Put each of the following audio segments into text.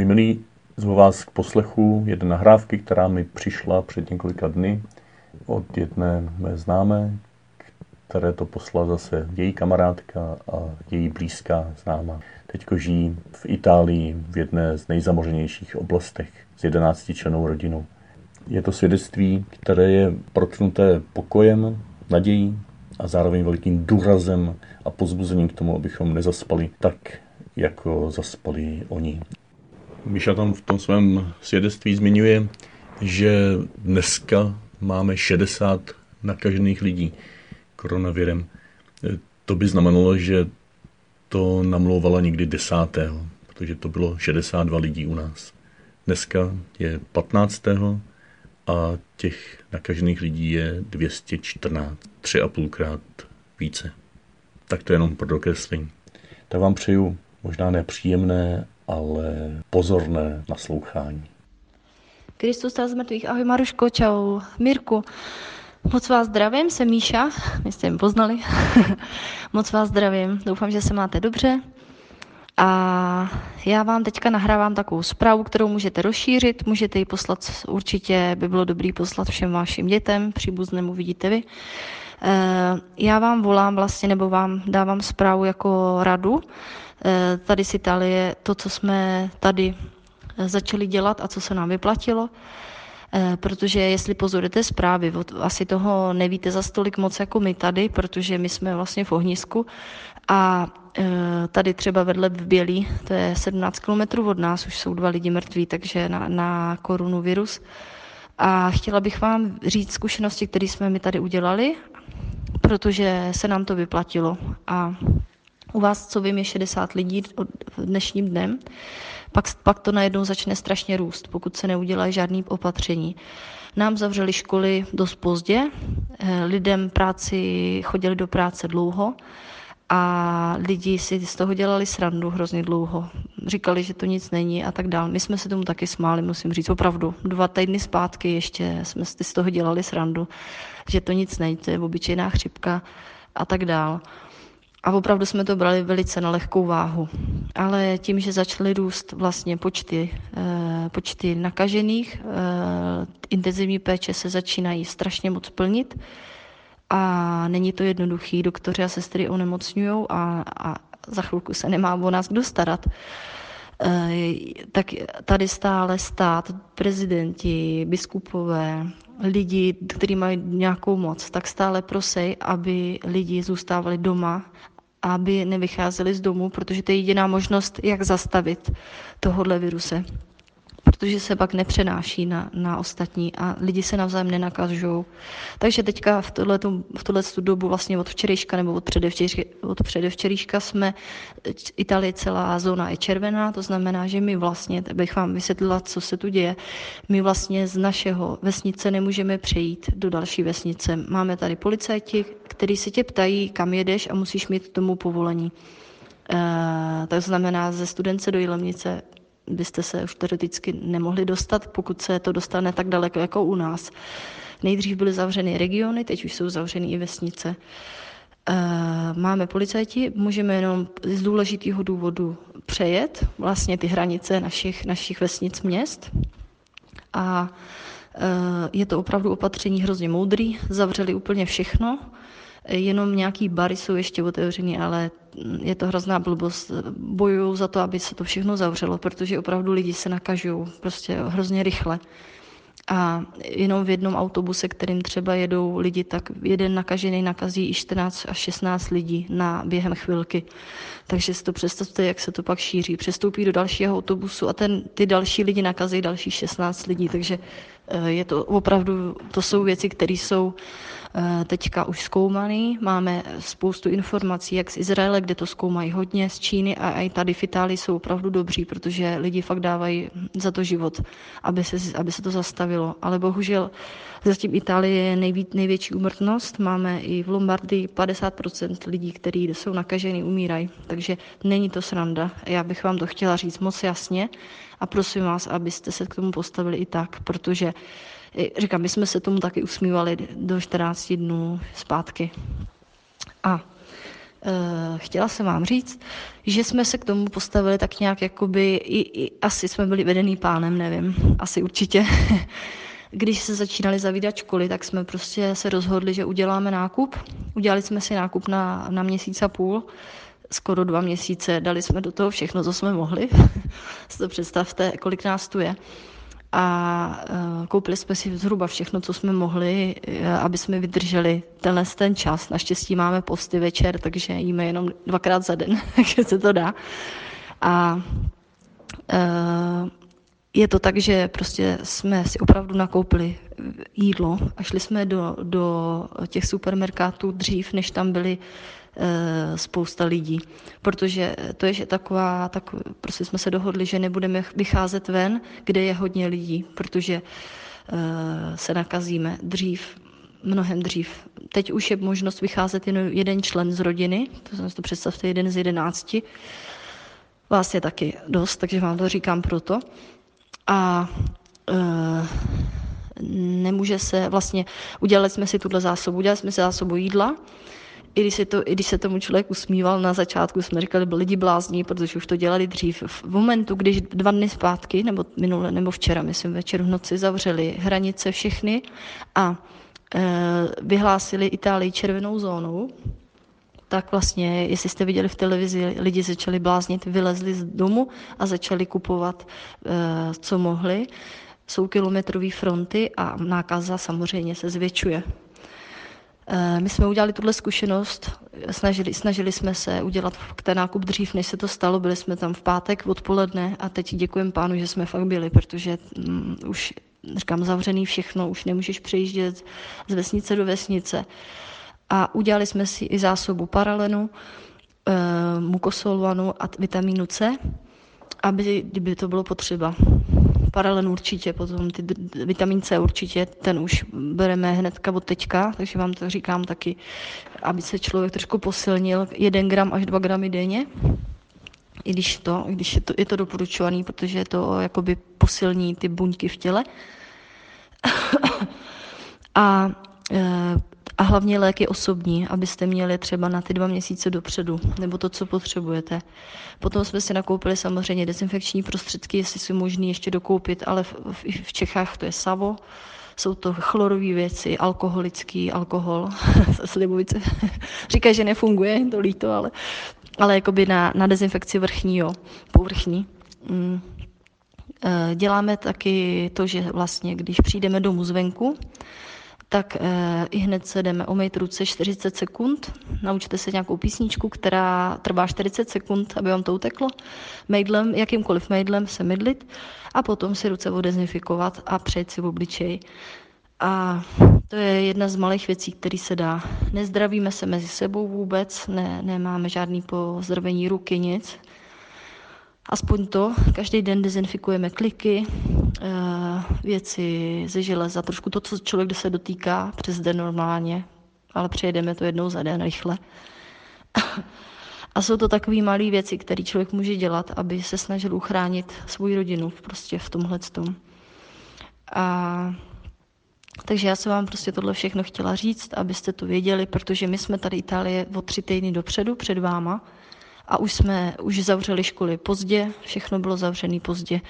Můj milý, zvu vás k poslechu jedné nahrávky, která mi přišla před několika dny od jedné mé známé, které to poslala zase její kamarádka a její blízká známá. Teďko žijí v Itálii v jedné z nejzamořenějších oblastech s 11 členou rodinou. Je to svědectví, které je protnuté pokojem, nadějí a zároveň velikým důrazem a pozbuzením k tomu, abychom nezaspali tak, jako zaspali oni. Míša tam v tom svém svědectví zmiňuje, že dneska máme 60 nakažených lidí koronavirem. To by znamenalo, že to namlouvala někdy desátého, protože to bylo 62 lidí u nás. Dneska je 15. a těch nakažených lidí je 214, tři a půlkrát více. Tak to je jenom pro dokreslení. Tak vám přeju možná nepříjemné, ale pozorné naslouchání. Kristus z mrtvých. Ahoj Maruško, čau. Mirku, moc vás zdravím, jsem Míša, my jste mi poznali. moc vás zdravím, doufám, že se máte dobře. A já vám teďka nahrávám takovou zprávu, kterou můžete rozšířit, můžete ji poslat, určitě by bylo dobrý poslat všem vašim dětem, příbuzném uvidíte vy. Eh, já vám volám vlastně, nebo vám dávám zprávu jako radu, eh, tady z Itálie, to, co jsme tady eh, začali dělat a co se nám vyplatilo, protože jestli pozorujete zprávy, asi toho nevíte za stolik moc jako my tady, protože my jsme vlastně v ohnisku. A tady třeba vedle v Bělí, to je 17 kilometrů od nás, už jsou dva lidi mrtví, takže na, na koronavirus. A chtěla bych vám říct zkušenosti, které jsme mi tady udělali protože se nám to vyplatilo. A u vás, co vím, je 60 lidí dnešním dnem, pak, pak to najednou začne strašně růst, pokud se neudělají žádný opatření. Nám zavřeli školy dost pozdě, eh, lidem práci chodili do práce dlouho a lidi si z toho dělali srandu hrozně dlouho. Říkali, že to nic není a tak dále. My jsme se tomu taky smáli, musím říct, opravdu. Dva týdny zpátky ještě jsme si z toho dělali srandu, že to nic není, to je obyčejná chřipka a tak dále. A opravdu jsme to brali velice na lehkou váhu. Ale tím, že začaly růst vlastně počty, eh, počty nakažených, eh, intenzivní péče se začínají strašně moc plnit, a není to jednoduchý. Doktoři a sestry onemocňují a, a za chvilku se nemá o nás kdo starat. E, tak tady stále stát, prezidenti, biskupové, lidi, kteří mají nějakou moc, tak stále prosej, aby lidi zůstávali doma, aby nevycházeli z domu, protože to je jediná možnost, jak zastavit tohohle viruse protože se pak nepřenáší na, na ostatní a lidi se navzájem nenakažou. Takže teďka v tuhle, v dobu vlastně od včerejška nebo od, předevčerejška, od předevčerejška jsme, Itálie celá zóna je červená, to znamená, že my vlastně, bych vám vysvětlila, co se tu děje, my vlastně z našeho vesnice nemůžeme přejít do další vesnice. Máme tady policajti, kteří se tě ptají, kam jedeš a musíš mít tomu povolení. Uh, to znamená ze studence do Jilemnice byste se už teoreticky nemohli dostat, pokud se to dostane tak daleko jako u nás. Nejdřív byly zavřeny regiony, teď už jsou zavřeny i vesnice. Eh, máme policajti, můžeme jenom z důležitého důvodu přejet vlastně ty hranice našich, našich vesnic měst. A eh, je to opravdu opatření hrozně moudrý, zavřeli úplně všechno, jenom nějaký bary jsou ještě otevřený, ale je to hrozná blbost. Bojují za to, aby se to všechno zavřelo, protože opravdu lidi se nakažují prostě hrozně rychle. A jenom v jednom autobuse, kterým třeba jedou lidi, tak jeden nakažený nakazí i 14 až 16 lidí na během chvilky. Takže si to představte, jak se to pak šíří. Přestoupí do dalšího autobusu a ten, ty další lidi nakazí další 16 lidí. Takže je to opravdu, to jsou věci, které jsou Eh, teďka už zkoumaný. Máme spoustu informací, jak z Izraele, kde to zkoumají hodně, z Číny a i tady v Itálii jsou opravdu dobří, protože lidi fakt dávají za to život, aby se, aby se to zastavilo. Ale bohužel zatím Itálie je nejví, největší umrtnost. Máme i v Lombardii 50% lidí, kteří jsou nakaženi, umírají. Takže není to sranda. Já bych vám to chtěla říct moc jasně a prosím vás, abyste se k tomu postavili i tak, protože Říkám, my jsme se tomu taky usmívali do 14 dnů zpátky. A Uh, chtěla jsem vám říct, že jsme se k tomu postavili tak nějak, jakoby, i, i, asi jsme byli vedený pánem, nevím, asi určitě. Když se začínaly zavídat školy, tak jsme prostě se rozhodli, že uděláme nákup. Udělali jsme si nákup na, na měsíc a půl, skoro dva měsíce, dali jsme do toho všechno, co jsme mohli. si to představte, kolik nás tu je a uh, koupili jsme si zhruba všechno, co jsme mohli, uh, aby jsme vydrželi tenhle ten čas. Naštěstí máme posty večer, takže jíme jenom dvakrát za den, takže se to dá. A uh, je to tak, že prostě jsme si opravdu nakoupili jídlo a šli jsme do, do těch supermarketů dřív, než tam byly spousta lidí, protože to je že taková, tak prostě jsme se dohodli, že nebudeme vycházet ven, kde je hodně lidí, protože eh, se nakazíme dřív, mnohem dřív. Teď už je možnost vycházet jen jeden člen z rodiny, to znamená, to představte jeden z jedenácti. Vás je taky dost, takže vám to říkám proto. A e, nemůže se vlastně, udělali jsme si tuhle zásobu, udělali jsme si zásobu jídla, i když, se to, i když se tomu člověk usmíval na začátku, jsme říkali, že lidi blázní, protože už to dělali dřív. V momentu, když dva dny zpátky, nebo minule, nebo včera, myslím, večer v noci zavřeli hranice všechny a e, vyhlásili Itálii červenou zónou, tak vlastně, jestli jste viděli v televizi, lidi začali bláznit, vylezli z domu a začali kupovat, e, co mohli. Jsou kilometrové fronty a nákaza samozřejmě se zvětšuje. Eh, my jsme udělali tuhle zkušenost, snažili, snažili jsme se udělat ten nákup dřív, než se to stalo, byli jsme tam v pátek odpoledne a teď děkujeme pánu, že jsme fakt byli, protože um, už, říkám, zavřený všechno, už nemůžeš přejíždět z vesnice do vesnice. A udělali jsme si i zásobu paralenu, uh, mukosolvanu a vitamínu C, aby, kdyby to bylo potřeba paralen určitě, potom ty vitamin C určitě, ten už bereme hnedka od teďka, takže vám to říkám taky, aby se člověk trošku posilnil, 1 gram až 2 gramy denně, i když to, když je to, je to doporučovaný, protože to jakoby posilní ty buňky v těle. a e, a hlavně léky osobní, abyste měli třeba na ty dva měsíce dopředu, nebo to, co potřebujete. Potom jsme si nakoupili samozřejmě dezinfekční prostředky, jestli jsou možné ještě dokoupit, ale v, v, v Čechách to je Savo, jsou to chlorové věci, alkoholický alkohol, slibovice. Říkají, že nefunguje, to líto, ale, ale jakoby na, na dezinfekci vrchní, jo, povrchní. Mm. E, děláme taky to, že vlastně, když přijdeme domů zvenku, tak eh, i hned se jdeme omejt ruce 40 sekund. Naučte se nějakou písničku, která trvá 40 sekund, aby vám to uteklo. Mejdlem, jakýmkoliv mejdlem se mydlit a potom si ruce odezinfikovat a přejít si v obličej. A to je jedna z malých věcí, které se dá. Nezdravíme se mezi sebou vůbec, ne, nemáme žádný pozdravení ruky, nic. Aspoň to, každý den dezinfikujeme kliky, eh, věci ze železa, trošku to, co člověk se dotýká přes den normálně, ale přejedeme to jednou za den rychle. A jsou to takové malé věci, které člověk může dělat, aby se snažil uchránit svou rodinu prostě v tomhle tom. A takže já jsem vám prostě tohle všechno chtěla říct, abyste to věděli, protože my jsme tady Itálie o tři týdny dopředu před váma a už jsme už zavřeli školy pozdě, všechno bylo zavřené pozdě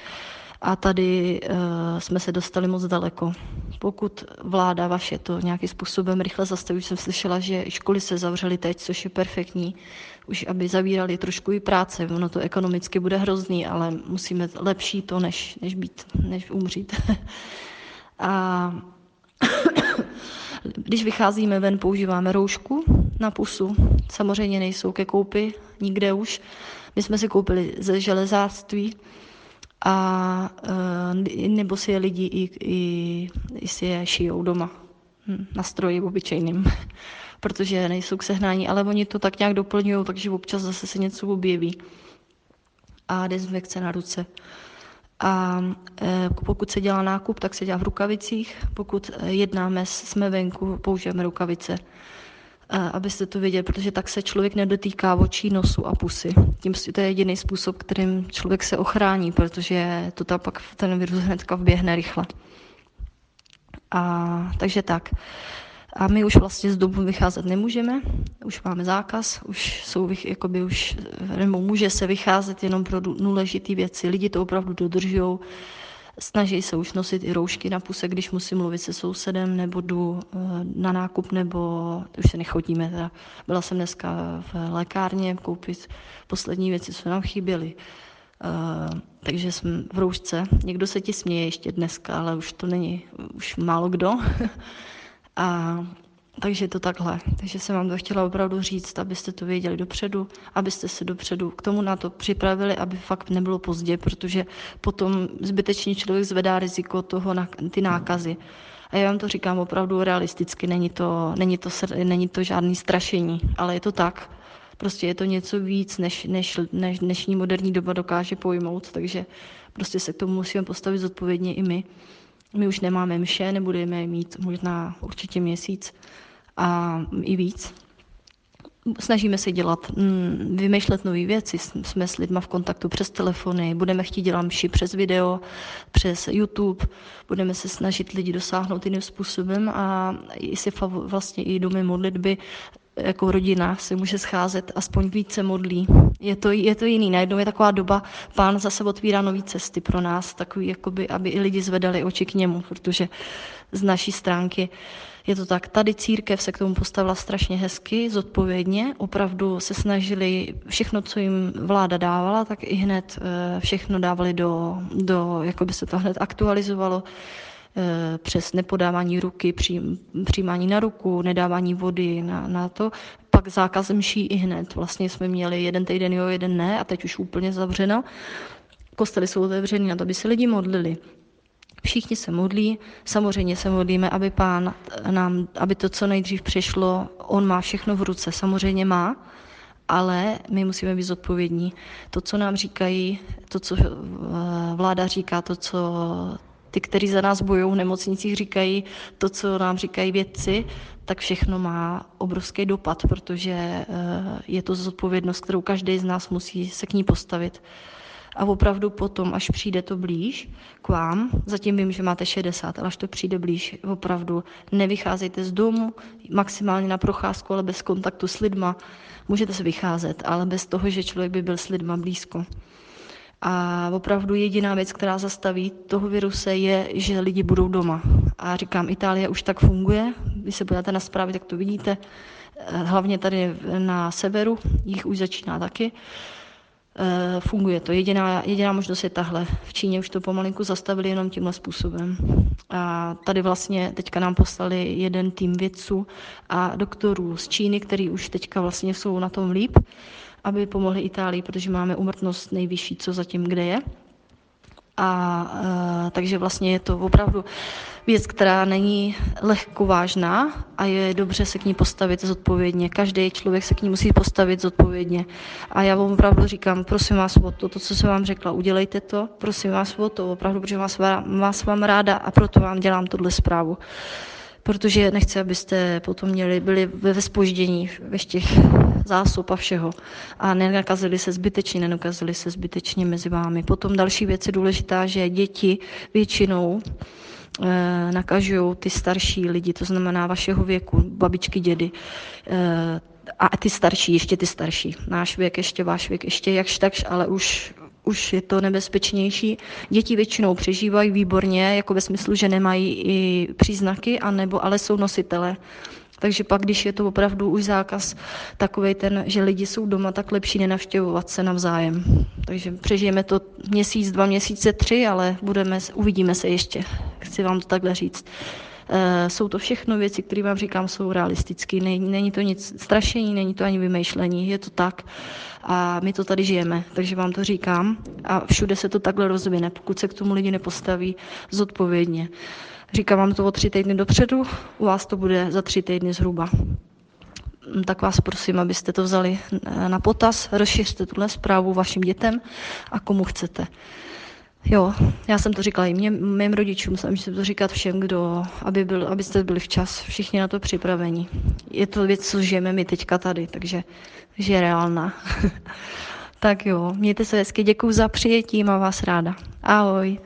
a tady uh, jsme se dostali moc daleko. Pokud vláda vaše to nějakým způsobem rychle zastaví, už jsem slyšela, že školy se zavřely teď, což je perfektní, už aby zavírali trošku i práce, ono to ekonomicky bude hrozný, ale musíme lepší to, než, než být, než umřít. a když vycházíme ven, používáme roušku na pusu. Samozřejmě nejsou ke koupi nikde už. My jsme si koupili ze železářství a e, nebo si je lidi i, i, i si je šijou doma hm, na stroji obyčejným, protože nejsou k sehnání, ale oni to tak nějak doplňují, takže občas zase se něco objeví. A dezinfekce na ruce. A e, pokud se dělá nákup, tak se dělá v rukavicích. Pokud jednáme, jsme venku, použijeme rukavice, abyste to věděli, protože tak se člověk nedotýká očí, nosu a pusy. Tím to je jediný způsob, kterým člověk se ochrání, protože to tam pak ten virus hnedka vběhne rychle. A, takže tak. A my už vlastně z domu vycházet nemůžeme, už máme zákaz, už jsou, jakoby už, nebo může se vycházet jenom pro důležité věci. Lidi to opravdu dodržují, snaží se už nosit i roušky na puse, když musím mluvit se sousedem, nebo jdu eh, na nákup, nebo už se nechodíme. Teda. Byla jsem dneska v lékárně koupit poslední věci, co nám chyběly. Uh, takže jsem v roušce. Někdo se ti směje ještě dneska, ale už to není, už málo kdo. A takže to takhle. Takže jsem vám to chtěla opravdu říct, abyste to věděli dopředu, abyste se dopředu k tomu na to připravili, aby fakt nebylo pozdě, protože potom zbytečně člověk zvedá riziko toho na ty nákazy. A já vám to říkám opravdu realisticky, není to, není to, není to žádný strašení, ale je to tak. Prostě je to něco víc, než, než, než dnešní moderní doba dokáže pojmout, takže prostě se k tomu musíme postavit zodpovědně i my. My už nemáme mše, nebudeme mít možná určitě měsíc a i víc. Snažíme se dělat, mm, vymýšlet nové věci, jsme s lidma v kontaktu přes telefony, budeme chtít dělat mši přes video, přes YouTube, budeme se snažit lidi dosáhnout jiným způsobem a i si vlastně i domy modlitby jako rodina se může scházet, aspoň více modlí. Je to, je to jiný. Najednou je taková doba, pán zase otvírá nové cesty pro nás, takový, jakoby, aby i lidi zvedali oči k němu, protože z naší stránky je to tak. Tady církev se k tomu postavila strašně hezky, zodpovědně. Opravdu se snažili všechno, co jim vláda dávala, tak i hned eh, všechno dávali do, do jako by se to hned aktualizovalo Eh, přes nepodávání ruky, přijímání na ruku, nedávání vody na, na to, pak zákaz mší i hned. Vlastně jsme měli jeden týden jo, jeden ne a teď už úplně zavřeno. Kostely jsou otevřený na to, aby se lidi modlili. Všichni se modlí, samozřejmě se modlíme, aby pán nám, aby to co nejdřív přišlo, on má všechno v ruce, samozřejmě má, ale my musíme být zodpovědní. To, co nám říkají, to, co eh, vláda říká, to, co ty, kteří za nás bojují v nemocnicích, říkají to, co nám říkají vědci, tak všechno má obrovský dopad, protože eh, je to zodpovědnost, kterou každý z nás musí se k ní postavit. A opravdu potom, až přijde to blíž k vám, zatím vím, že máte 60, ale až to přijde blíž, opravdu nevycházejte z domu, maximálně na procházku, ale bez kontaktu s lidma. Můžete se vycházet, ale bez toho, že člověk by byl s lidma blízko. A opravdu jediná věc, která zastaví toho viruse, je, že lidi budou doma. A říkám, Itálie už tak funguje. Když se podíváte na zprávy, tak to vidíte. Hlavně tady na severu, jich už začíná taky. E, funguje to. Jediná, jediná možnost je tahle. V Číně už to pomalinku zastavili jenom tímhle způsobem. A tady vlastně teďka nám poslali jeden tým vědců a doktorů z Číny, který už teďka vlastně jsou na tom líp aby pomohli Itálii, protože máme umrtnost nejvyšší, co zatím kde je. A e, takže vlastně je to opravdu věc, která není lehko vážná a je dobře se k ní postavit zodpovědně. Každý člověk se k ní musí postavit zodpovědně. A já vám opravdu říkám, prosím vás o to, to, co jsem vám řekla, udělejte to, prosím vás o to, opravdu, protože vás, vás vám ráda a proto vám dělám tuhle zprávu protože nechci, abyste potom měli, byli ve spoždění ve těch zásob a všeho a nenakazili se zbytečně, nenakazili se zbytečně mezi vámi. Potom další věc je důležitá, že děti většinou e, nakažují ty starší lidi, to znamená vašeho věku, babičky, dědy, e, a ty starší, ještě ty starší. Náš věk, ještě váš věk, ještě jakž takž, ale už už je to nebezpečnější. Děti většinou přežívají výborně, jako ve smyslu, že nemají i příznaky, anebo ale jsou nositele. Takže pak, když je to opravdu už zákaz takový ten, že lidi jsou doma, tak lepší nenavštěvovat se navzájem. Takže přežijeme to měsíc, dva měsíce, tři, ale budeme, uvidíme se ještě. Chci vám to takhle říct. Eh, jsou to všechno věci, které vám říkám, jsou realistické. Není, to nic strašení, není to ani vymýšlení, je to tak. A my to tady žijeme, takže vám to říkám. A všude se to takhle rozvine, pokud se k tomu lidi nepostaví zodpovědně. Říkám vám to o tři týdny dopředu, u vás to bude za tři týdny zhruba tak vás prosím, abyste to vzali na potaz, rozšiřte tuhle zprávu vašim dětem a komu chcete. Jo, já jsem to říkala i mě, mým rodičům, jsem to říkat všem, kdo, aby byl, abyste byli včas, všichni na to připravení. Je to věc, co žijeme my teďka tady, takže že je reálná. tak jo, mějte se hezky, děkuji za přijetí, mám vás ráda. Ahoj.